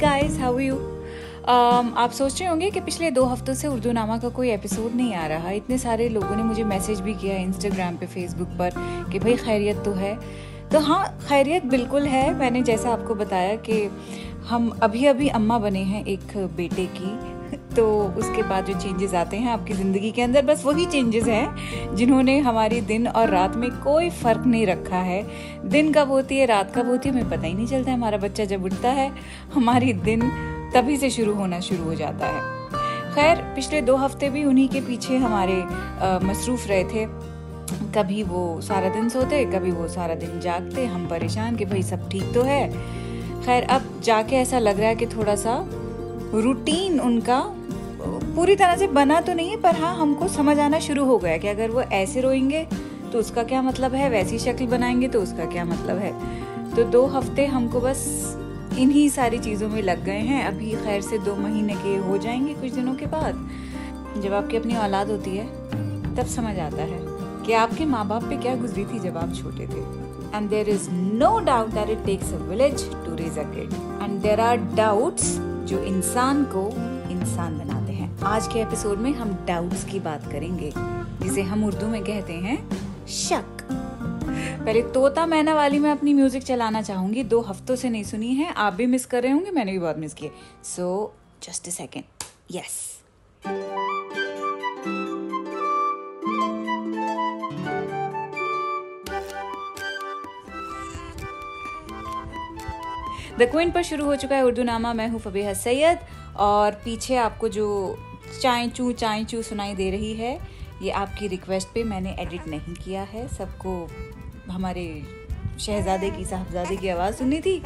Guys how you आप सोच रहे होंगे कि पिछले दो हफ्तों से उर्दू नामा का कोई एपिसोड नहीं आ रहा। इतने सारे लोगों ने मुझे मैसेज भी किया इंस्टाग्राम पे फेसबुक पर कि भाई खैरियत तो है। तो हाँ खैरियत बिल्कुल है। मैंने जैसा आपको बताया कि हम अभी अभी अम्मा बने हैं एक बेटे की। तो उसके बाद जो चेंजेस आते हैं आपकी ज़िंदगी के अंदर, बस वही चेंजेस हैं जिन्होंने हमारी दिन और रात में कोई फ़र्क नहीं रखा है। दिन कब होती है, रात कब होती है, हमें पता ही नहीं चलता हमारा बच्चा जब उठता है, हमारी दिन तभी से शुरू होना शुरू हो जाता है। खैर, पिछले दो हफ़्ते भी उन्हीं के पीछे हमारे मसरूफ़ रहे थे। कभी वो सारा दिन सोते, कभी वो सारा दिन जागते, हम परेशान कि भाई सब ठीक तो है। खैर, अब जाके ऐसा लग रहा है कि थोड़ा सा रूटीन उनका पूरी तरह से बना तो नहीं है, पर हाँ हमको समझ आना शुरू हो गया कि अगर वो ऐसे रोएँगे तो उसका क्या मतलब है? वैसी शक्ल बनाएँगे तो उसका क्या मतलब है? तो दो हफ़्ते हमको बस इन्हीं सारी चीज़ों में लग गए हैं। अभी खैर से दो महीने के हो जाएँगे कुछ दिनों के बाद। जब आपकी अपनी औलाद होती है, तब समझ आता है कि आपके माँ बाप पे क्या गुजरी थी जब आप छोटे थे। And there is no doubt that it takes a village to raise a kid and there are doubts जो इंसान को इंसान बनाते हैं आज के एपिसोड में हम डाउट्स की बात करेंगे, जिसे हम उर्दू में कहते हैं शक। पहले तोता मैना वाली मैं अपनी म्यूज़िक चलाना चाहूँगी। दो हफ्तों से नहीं सुनी है, आप भी मिस कर रहे होंगे, मैंने भी बहुत मिस किए। So just a second yes the Quint पर शुरू हो चुका है उर्दू नामा मैं हूँ फबीहा सैयद, और पीछे आपको जो चाय चू चाय चू सुनाई दे रही है। ये आपकी रिक्वेस्ट पे मैंने एडिट नहीं किया है। सबको हमारे शहजादे की, साहबजादे की आवाज़ सुननी थी।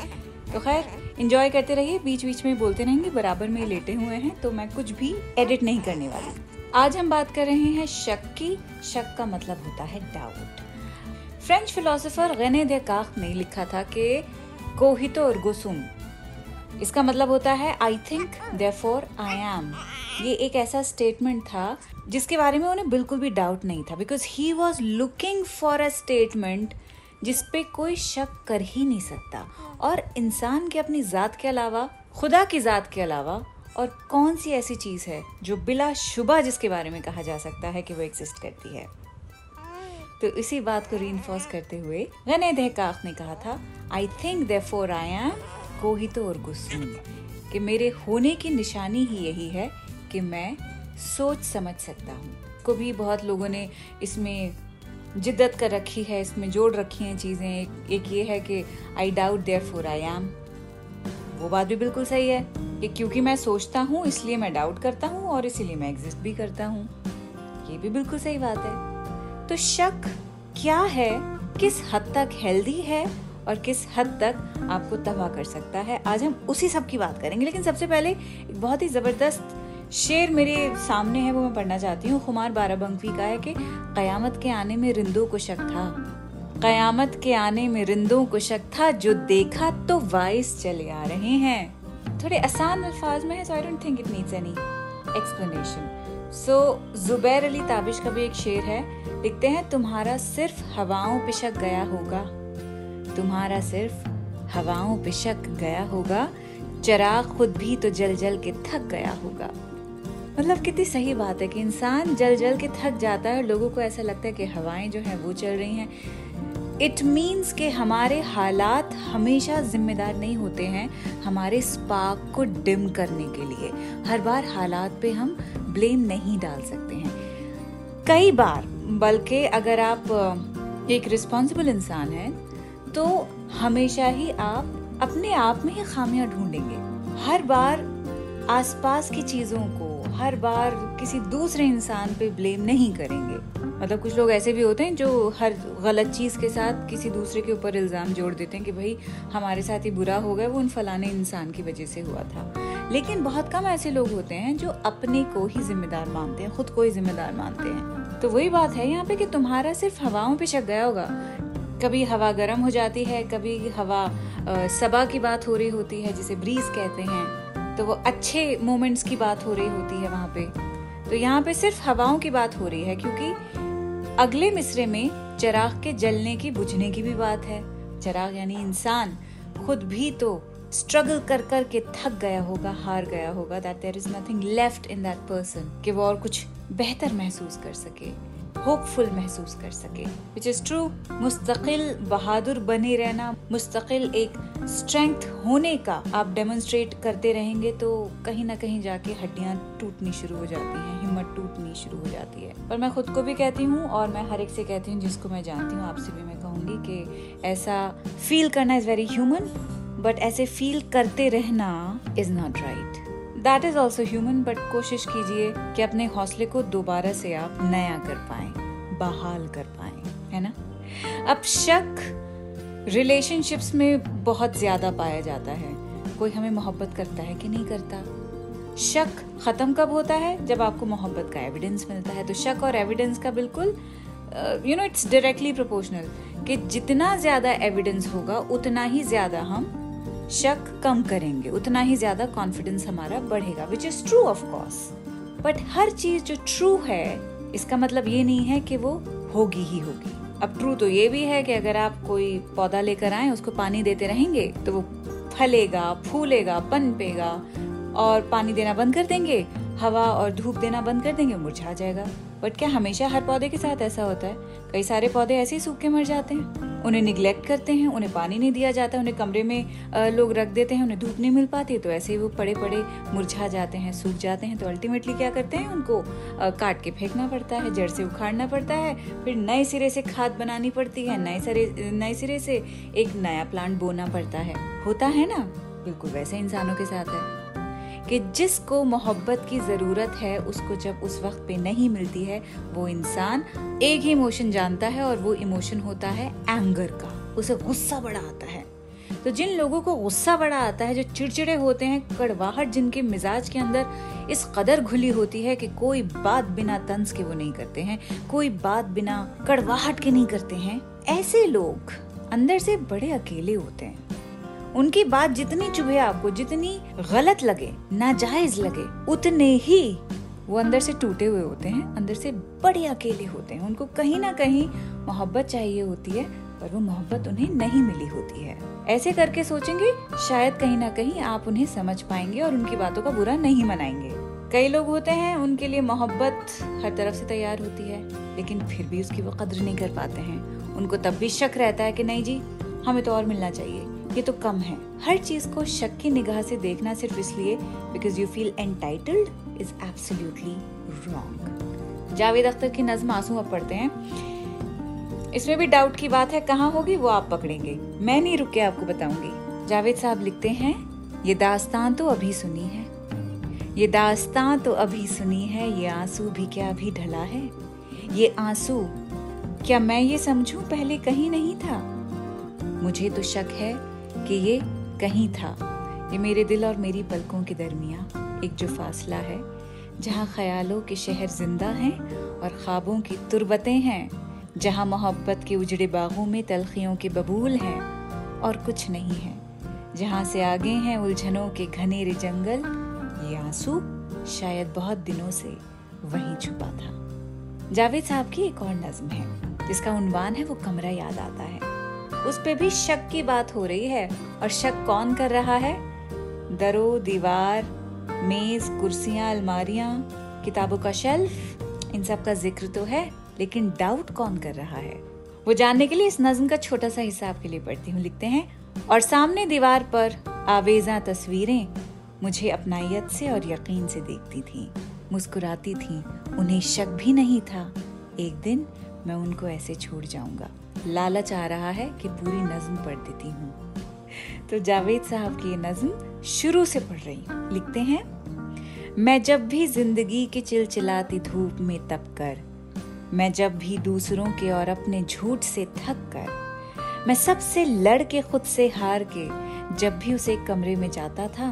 तो खैर इंजॉय करते रहिए। बीच बीच में बोलते रहेंगे, बराबर में लेटे हुए हैं तो मैं कुछ भी एडिट नहीं करने वाली। आज हम बात कर रहे हैं शक की। शक का मतलब होता है डाउट फ्रेंच फिलोसोफर गने दे काख ने लिखा था कि कोहितो और गुसुम इसका मतलब होता है आई थिंक देफोर आई एम ये एक ऐसा स्टेटमेंट था जिसके बारे में उन्हें बिल्कुल भी डाउट नहीं था because he was looking for a statement जिसपे कोई शक कर ही नहीं सकता। और इंसान के अपनी ज़ात के अलावा, खुदा की ज़ात के अलावा, और कौन सी ऐसी चीज़ है जो बिला शुबा जिसके बारे में कहा जा सकता है कि वो एग्जिस्ट करती है? तो इसी बात को री करते हुए गने दहकाक ने कहा था I think therefore I am कोहितो और गुस्सून कि मेरे होने की निशानी ही यही है कि मैं सोच समझ सकता हूँ। को भी बहुत लोगों ने इसमें जिद्दत कर रखी है इसमें जोड़ रखी हैं चीज़ें। एक, एक ये है कि I doubt therefore I am वो बात भी बिल्कुल सही है कि क्योंकि मैं सोचता हूँ इसलिए मैं डाउट करता हूँ और इसीलिए मैं एग्जिस्ट भी करता हूँ। ये भी बिल्कुल सही बात है। तो शक क्या है? किस हद तक हेल्दी है और किस हद तक आपको तबाह कर सकता है? आज हम उसी सब की बात करेंगे लेकिन सबसे पहले एक बहुत ही ज़बरदस्त शेर मेरे सामने है, वो मैं पढ़ना चाहती हूँ। खुमार बाराबंकी का है कि कयामत के आने में रिंदों को शक था। कयामत के आने में रिंदों को शक था, जो देखा तो वाइस चले आ रहे हैं। थोड़े आसान अल्फाज में है so I don't think it needs any explanation so Zubair Ali Tabish का भी एक शेर है। लिखते हैं, तुम्हारा सिर्फ़ हवाओं पे शक गया होगा। तुम्हारा सिर्फ़ हवाओं पे शक गया होगा। चराग खुद भी तो जल जल के थक गया होगा। मतलब कितनी सही बात है कि इंसान जल जल के थक जाता है और लोगों को ऐसा लगता है कि हवाएँ जो हैं वो चल रही हैं। इट मीन्स के हमारे हालात हमेशा जिम्मेदार नहीं होते हैं हमारे स्पार्क को डिम करने के लिए। हर बार हालात पे हम ब्लेम नहीं डाल सकते हैं। कई बार, बल्कि अगर आप एक रिस्पॉन्सिबल इंसान हैं तो हमेशा ही आप अपने आप में ही खामियाँ ढूंढेंगे। हर बार आसपास की चीज़ों को हर बार किसी दूसरे इंसान पे ब्लेम नहीं करेंगे। मतलब कुछ लोग ऐसे भी होते हैं जो हर गलत चीज़ के साथ किसी दूसरे के ऊपर इल्ज़ाम जोड़ देते हैं कि भाई, हमारे साथ ही बुरा हो गया, वो उन फलाने इंसान की वजह से हुआ था। लेकिन बहुत कम ऐसे लोग होते हैं जो अपने को ही जिम्मेदार मानते हैं, खुद को ही जिम्मेदार मानते हैं। तो वही बात है यहाँ पे कि तुम्हारा सिर्फ़ हवाओं पे शक गया होगा। कभी हवा गर्म हो जाती है, कभी हवा सबा की बात हो रही होती है, जिसे ब्रीज कहते हैं। तो वो अच्छे मोमेंट्स की बात हो रही होती है वहाँ पे। तो यहाँ पे सिर्फ़ हवाओं की बात हो रही है, क्योंकि अगले मिसरे में चराग के जलने की, बुझने की भी बात है। चराग यानी इंसान खुद भी तो स्ट्रगल कर कर के थक गया होगा, हार गया होगा that there is nothing left in that person कि वो और कुछ बेहतर महसूस कर सके। होपफुल महसूस कर सके। विच इज़ ट्रू मुस्तकिल बहादुर बने रहना, मुस्तकिल एक स्ट्रेंथ होने का आप डेमोन्स्ट्रेट करते रहेंगे तो कहीं ना कहीं जाके हड्डियाँ टूटनी शुरू हो जाती हैं, हिम्मत टूटनी शुरू हो जाती है। पर मैं खुद को भी कहती हूँ और मैं हर एक से कहती हूँ जिसको मैं जानती हूँ, आपसे भी मैं कहूँगी कि ऐसा फील करना इज़ वेरी ह्यूमन बट ऐसे फील करते रहना is not right that is also human but कोशिश कीजिए कि अपने हौसले को दोबारा से आप नया कर पाए, बहाल कर पाए, है ना? अब शक रिलेशनशिप्स में बहुत ज़्यादा पाया जाता है। कोई हमें मोहब्बत करता है कि नहीं करता? शक खत्म कब होता है? जब आपको मोहब्बत का एविडेंस मिलता है। तो शक और एविडेंस का बिल्कुल you know it's directly proportional कि जितना ज़्यादा एविडेंस होगा, उतना ही ज़्यादा हम शक कम करेंगे, उतना ही ज़्यादा कॉन्फिडेंस हमारा बढ़ेगा which is true of course but हर चीज़ जो ट्रू है, इसका मतलब ये नहीं है कि वो होगी ही होगी। अब ट्रू तो ये भी है कि अगर आप कोई पौधा लेकर आए, उसको पानी देते रहेंगे तो वो फलेगा, फूलेगा पनपेगा और पानी देना बंद कर देंगे, हवा और धूप देना बंद कर देंगे, मुरझा जाएगा। बट क्या हमेशा हर पौधे के साथ ऐसा होता है? कई सारे पौधे ऐसे ही सूख के मर जाते हैं। उन्हें निग्लेक्ट करते हैं, उन्हें पानी नहीं दिया जाता, उन्हें कमरे में लोग रख देते हैं, उन्हें धूप नहीं मिल पाती तो ऐसे ही वो पड़े पड़े मुरझा जाते हैं, सूख जाते हैं तो अल्टीमेटली क्या करते हैं, उनको काट के फेंकना पड़ता है, जड़ से उखाड़ना पड़ता है, फिर नए सिरे से खाद बनानी पड़ती है, नए सिरे नए सिरे से एक नया प्लांट बोना पड़ता है। होता है ना? बिल्कुल, वैसे इंसानों के साथ है। कि जिसको मोहब्बत की ज़रूरत है, उसको जब उस वक्त पे नहीं मिलती है, वो इंसान एक ही इमोशन जानता है और वो इमोशन होता है एंगर का। उसे गुस्सा बड़ा आता है। तो जिन लोगों को गुस्सा बड़ा आता है, जो चिड़चिड़े होते हैं, कड़वाहट जिनके मिजाज के अंदर इस कदर घुली होती है कि कोई बात बिना तंज के वो नहीं करते हैं, कोई बात बिना कड़वाहट के नहीं करते हैं, ऐसे लोग अंदर से बड़े अकेले होते हैं। उनकी बात जितनी चुभे आपको, जितनी गलत लगे, नाजायज लगे, उतने ही वो अंदर से टूटे हुए होते हैं, अंदर से बड़े अकेले होते हैं। उनको कहीं ना कहीं मोहब्बत चाहिए होती है, पर वो मोहब्बत उन्हें नहीं मिली होती है। ऐसे करके सोचेंगे, शायद कहीं ना कहीं आप उन्हें समझ पाएँगे और उनकी बातों का बुरा नहीं मनाएँगे। कई लोग होते हैं, उनके लिए मोहब्बत हर तरफ़ से तैयार होती है, लेकिन फिर भी उसकी वो कद्र नहीं कर पाते हैं। उनको तब भी शक रहता है कि नहीं जी, हमें तो और मिलना चाहिए। ये तो कम है। हर चीज़ को शक की निगाह से देखना सिर्फ़ इसलिए because you feel entitled is absolutely wrong Javed Akhtar की नज्म आँसू अब पढ़ते हैं। इसमें भी डाउट की बात है, कहाँ होगी, वो आप पकड़ेंगे। मैं नहीं रुक के आपको बताऊँगी। जावेद साहब लिखते हैं, ये दास्तान तो अभी सुनी है। ये दास्तान तो अभी सुनी है, ये आँसू भी क्या अभी ढला है। ये आँसू, क्या मैं ये समझूं, पहले कहीं नहीं था। मुझे तो शक है कि ये कहीं था। ये मेरे दिल और मेरी पलकों के दरमिया एक जो फासला है, जहाँ ख्यालों के शहर ज़िंदा हैं और ख्वाबों की तुरबतें हैं, जहाँ मोहब्बत के उजड़े बागों में तलखियों के बबूल हैं और कुछ नहीं है, जहाँ से आगे हैं उलझनों के घनेरे जंगल, ये आँसू शायद बहुत दिनों से वहीं छुपा था। जावेद साहब की एक और नज्म है, जिसका उनवान है, वो कमरा याद आता है। उस पे भी शक की बात हो रही है। और शक कौन कर रहा है? दरो, दीवार, मेज, कुर्सियाँ, अलमारियाँ, किताबों का शेल्फ, इन सब का ज़िक्र तो है, लेकिन डाउट कौन कर रहा है? वो जानने के लिए इस नज्म का छोटा सा हिस्सा आपके लिए पढ़ती हूँ, लिखते हैं। और सामने दीवार पर आवेजा तस्वीरें मुझे अपनाइत से और यकीन से देखती थी। मुस्कुराती थी। उन्हें शक भी नहीं था। एक दिन मैं उनको ऐसे छोड़ जाऊँगा। लालच आ रहा है कि पूरी नज्म पढ़ देती हूँ। तो जावेद साहब की ये नज्म शुरू से पढ़ रही हूँ। लिखते हैं, मैं जब भी ज़िंदगी के चिलचिलाती धूप में तप कर, मैं जब भी दूसरों के और अपने झूठ से थक कर, मैं सबसे लड़ के खुद से हार के जब भी उसे कमरे में जाता था,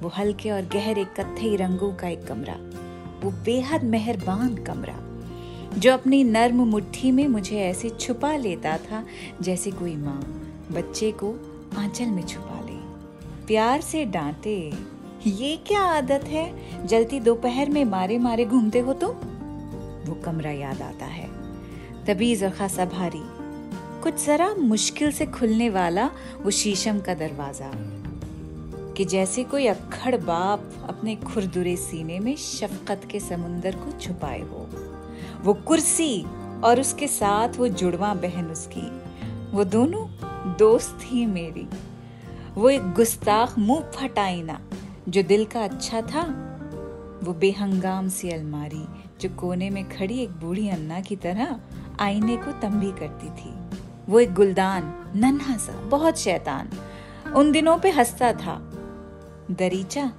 वो हल्के और गहरे कत्थे रंगों का एक कमरा, वो बेहद मेहरबान कमरा जो अपनी नर्म मुट्ठी में मुझे ऐसे छुपा लेता था जैसे कोई माँ बच्चे को आंचल में छुपा ले। प्यार से डांटे, ये क्या आदत है? जलती दोपहर में मारे मारे घूमते हो तुम? वो कमरा याद आता है। और खासा भारी कुछ जरा मुश्किल से खुलने वाला वो शीशम का दरवाज़ा, कि जैसे कोई अक्खड़ बाप अपने खुरदुरे सीने में शफकत के समुंदर को छुपाए हो। वो कुर्सी और उसके साथ वो जुड़वा बहन उसकी। वो दोनों दोस्त थी मेरी। वो एक गुस्ताख मुँह फटाईना जो दिल का अच्छा था। वो बेहंगाम सी अलमारी, जो कोने में खड़ी एक बूढ़ी अन्ना की तरह आईने को तंबी करती थी। वो एक गुलदान, नन्हा सा, बहुत शैतान। उन दिनों पे हंसता था। दरीचा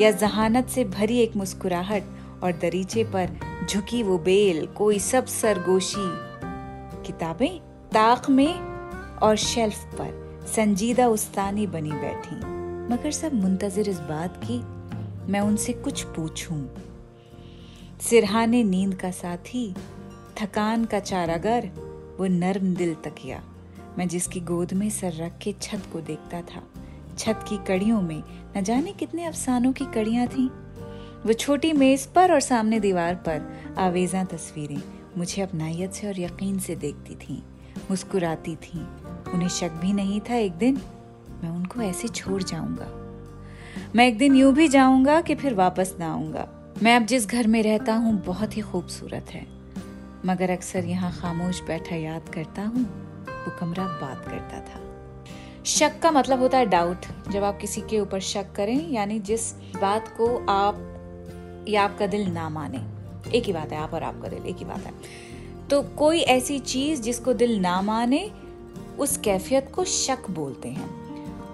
या जहानत से भरी एक मुस्कुराहट और दरीचे पर झुकी वो बेल कोई सब सरगोशी। किताबें ताक में और शेल्फ पर संजीदा उस्तानी बनी बैठी। मगर सब मुंतजर इस बात की, मैं उनसे कुछ पूछूँ। सिरहाने नींद का साथी, थकान का चारागर, वो नर्म दिल तकिया। मैं जिसकी गोद में सर रख के छत को देखता था। छत की कड़ियों में न जाने कितने अफसानों की कड़ियाँ थीं। वो छोटी मेज पर और सामने दीवार पर आवेजा तस्वीरें मुझे अपनाइत से और यकीन से देखती थीं, मुस्कुराती थीं। उन्हें शक भी नहीं था एक दिन मैं उनको ऐसे छोड़ जाऊँगा। मैं एक दिन यूँ भी जाऊँगा कि फिर वापस ना आऊँगा। मैं अब जिस घर में रहता हूँ, बहुत ही खूबसूरत है। मगर अक्सर यहाँ खामोश बैठा याद करता हूँ, वो कमरा बात करता था। शक का मतलब होता है डाउट जब आप किसी के ऊपर शक करें, यानी जिस बात को आप या आपका दिल ना माने। एक ही बात है, आप और आपका दिल, एक ही बात है। तो कोई ऐसी चीज़ जिसको दिल ना माने, उस कैफियत को शक बोलते हैं।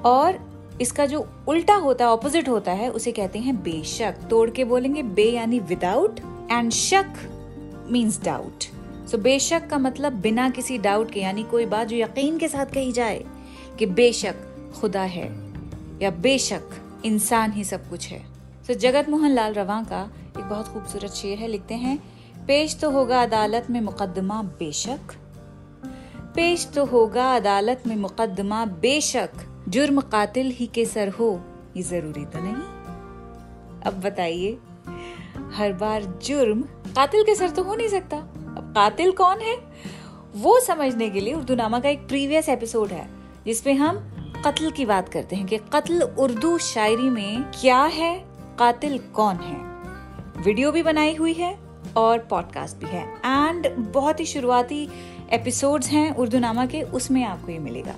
और इसका जो उल्टा होता है ऑपोजिट होता है, उसे कहते हैं बेशक। तोड़ के बोलेंगे बे यानी विदाउट एंड शक मीन्स डाउट सो बेशक का मतलब बिना किसी डाउट के, यानी कोई बात जो यकीन के साथ कही जाए कि बेशक खुदा है, या बेशक इंसान ही सब कुछ है। तो जगत मोहन लाल रवा का एक बहुत खूबसूरत शेर है, लिखते हैं, पेश तो होगा अदालत में मुकदमा बेशक, पेश तो होगा अदालत में मुकदमा बेशक, जुर्म कातिल ही के सर हो, ये ज़रूरी तो नहीं? अब बताइए, हर बार जुर्म कातिल के सर तो हो नहीं सकता। अब कातिल कौन है? वो समझने के लिए उर्दू नामा का एक प्रीवियस एपिसोड है, जिसमें हम कत्ल की बात करते हैं कि कत्ल उर्दू शायरी में क्या है कातिल कौन है? वीडियो भी बनाई हुई है और पॉडकास्ट भी है। एंड बहुत ही शुरुआती एपिसोड्स हैं उर्दू नामा के, उसमें आपको ये मिलेगा।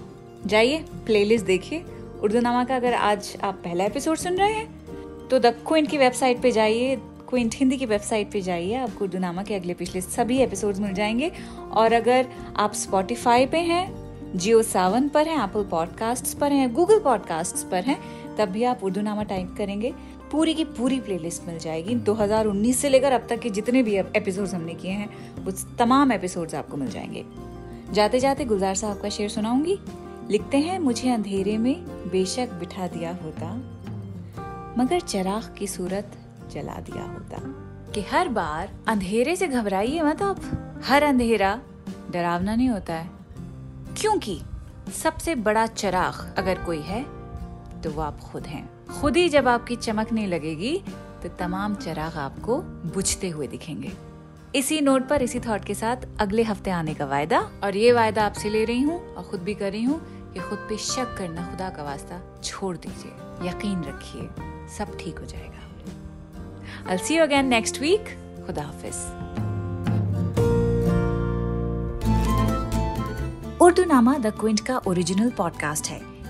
जाइए प्लेलिस्ट देखिए। उर्दू नामा का अगर आज आप पहला एपिसोड सुन रहे हैं तो द क्विंट की वेबसाइट पे जाइए। क्विंट हिंदी की वेबसाइट पे जाइए। आपको उर्दू नामा के अगले पिछले सभी एपिसोड्स मिल जाएँगे। और अगर आप स्पॉटिफाई पे हैं जियो सावन पर हैं एप्पल पॉडकास्ट पर हैं गूगल पॉडकास्ट पर हैं, तब भी आप उर्दू नामा टाइप करेंगे। पूरी की पूरी प्लेलिस्ट मिल जाएगी। 2019 से लेकर अब तक के जितने भी एपिसोड्स हमने किए हैं वो तमाम एपिसोड्स आपको मिल जाएँगे। जाते जाते गुलजार साहब का शेर सुनाऊँगी। लिखते हैं मुझे अंधेरे में बेशक बिठा दिया होता मगर चराग की सूरत जला दिया होता। कि हर बार अंधेरे से घबराइए मत आप। हर अंधेरा डरावना नहीं होता है। क्योंकि सबसे बड़ा चराग अगर कोई है तो वो आप खुद हैं। खुद ही जब आपकी चमकने लगेगी तो तमाम चराग आपको बुझते हुए दिखेंगे। इसी नोट पर, इसी थॉट के साथ अगले हफ़्ते आने का वायदा, और ये वायदा आपसे ले रही हूँ, और खुद भी कर रही हूँ, कि खुद पे शक करना, खुदा का वास्ता छोड़ दीजिए। यकीन रखिए, सब ठीक हो जाएगा। See you again next week. खुदा हाफिज। उर्दू नामा द क्विंट का ओरिजिनल पॉडकास्ट है।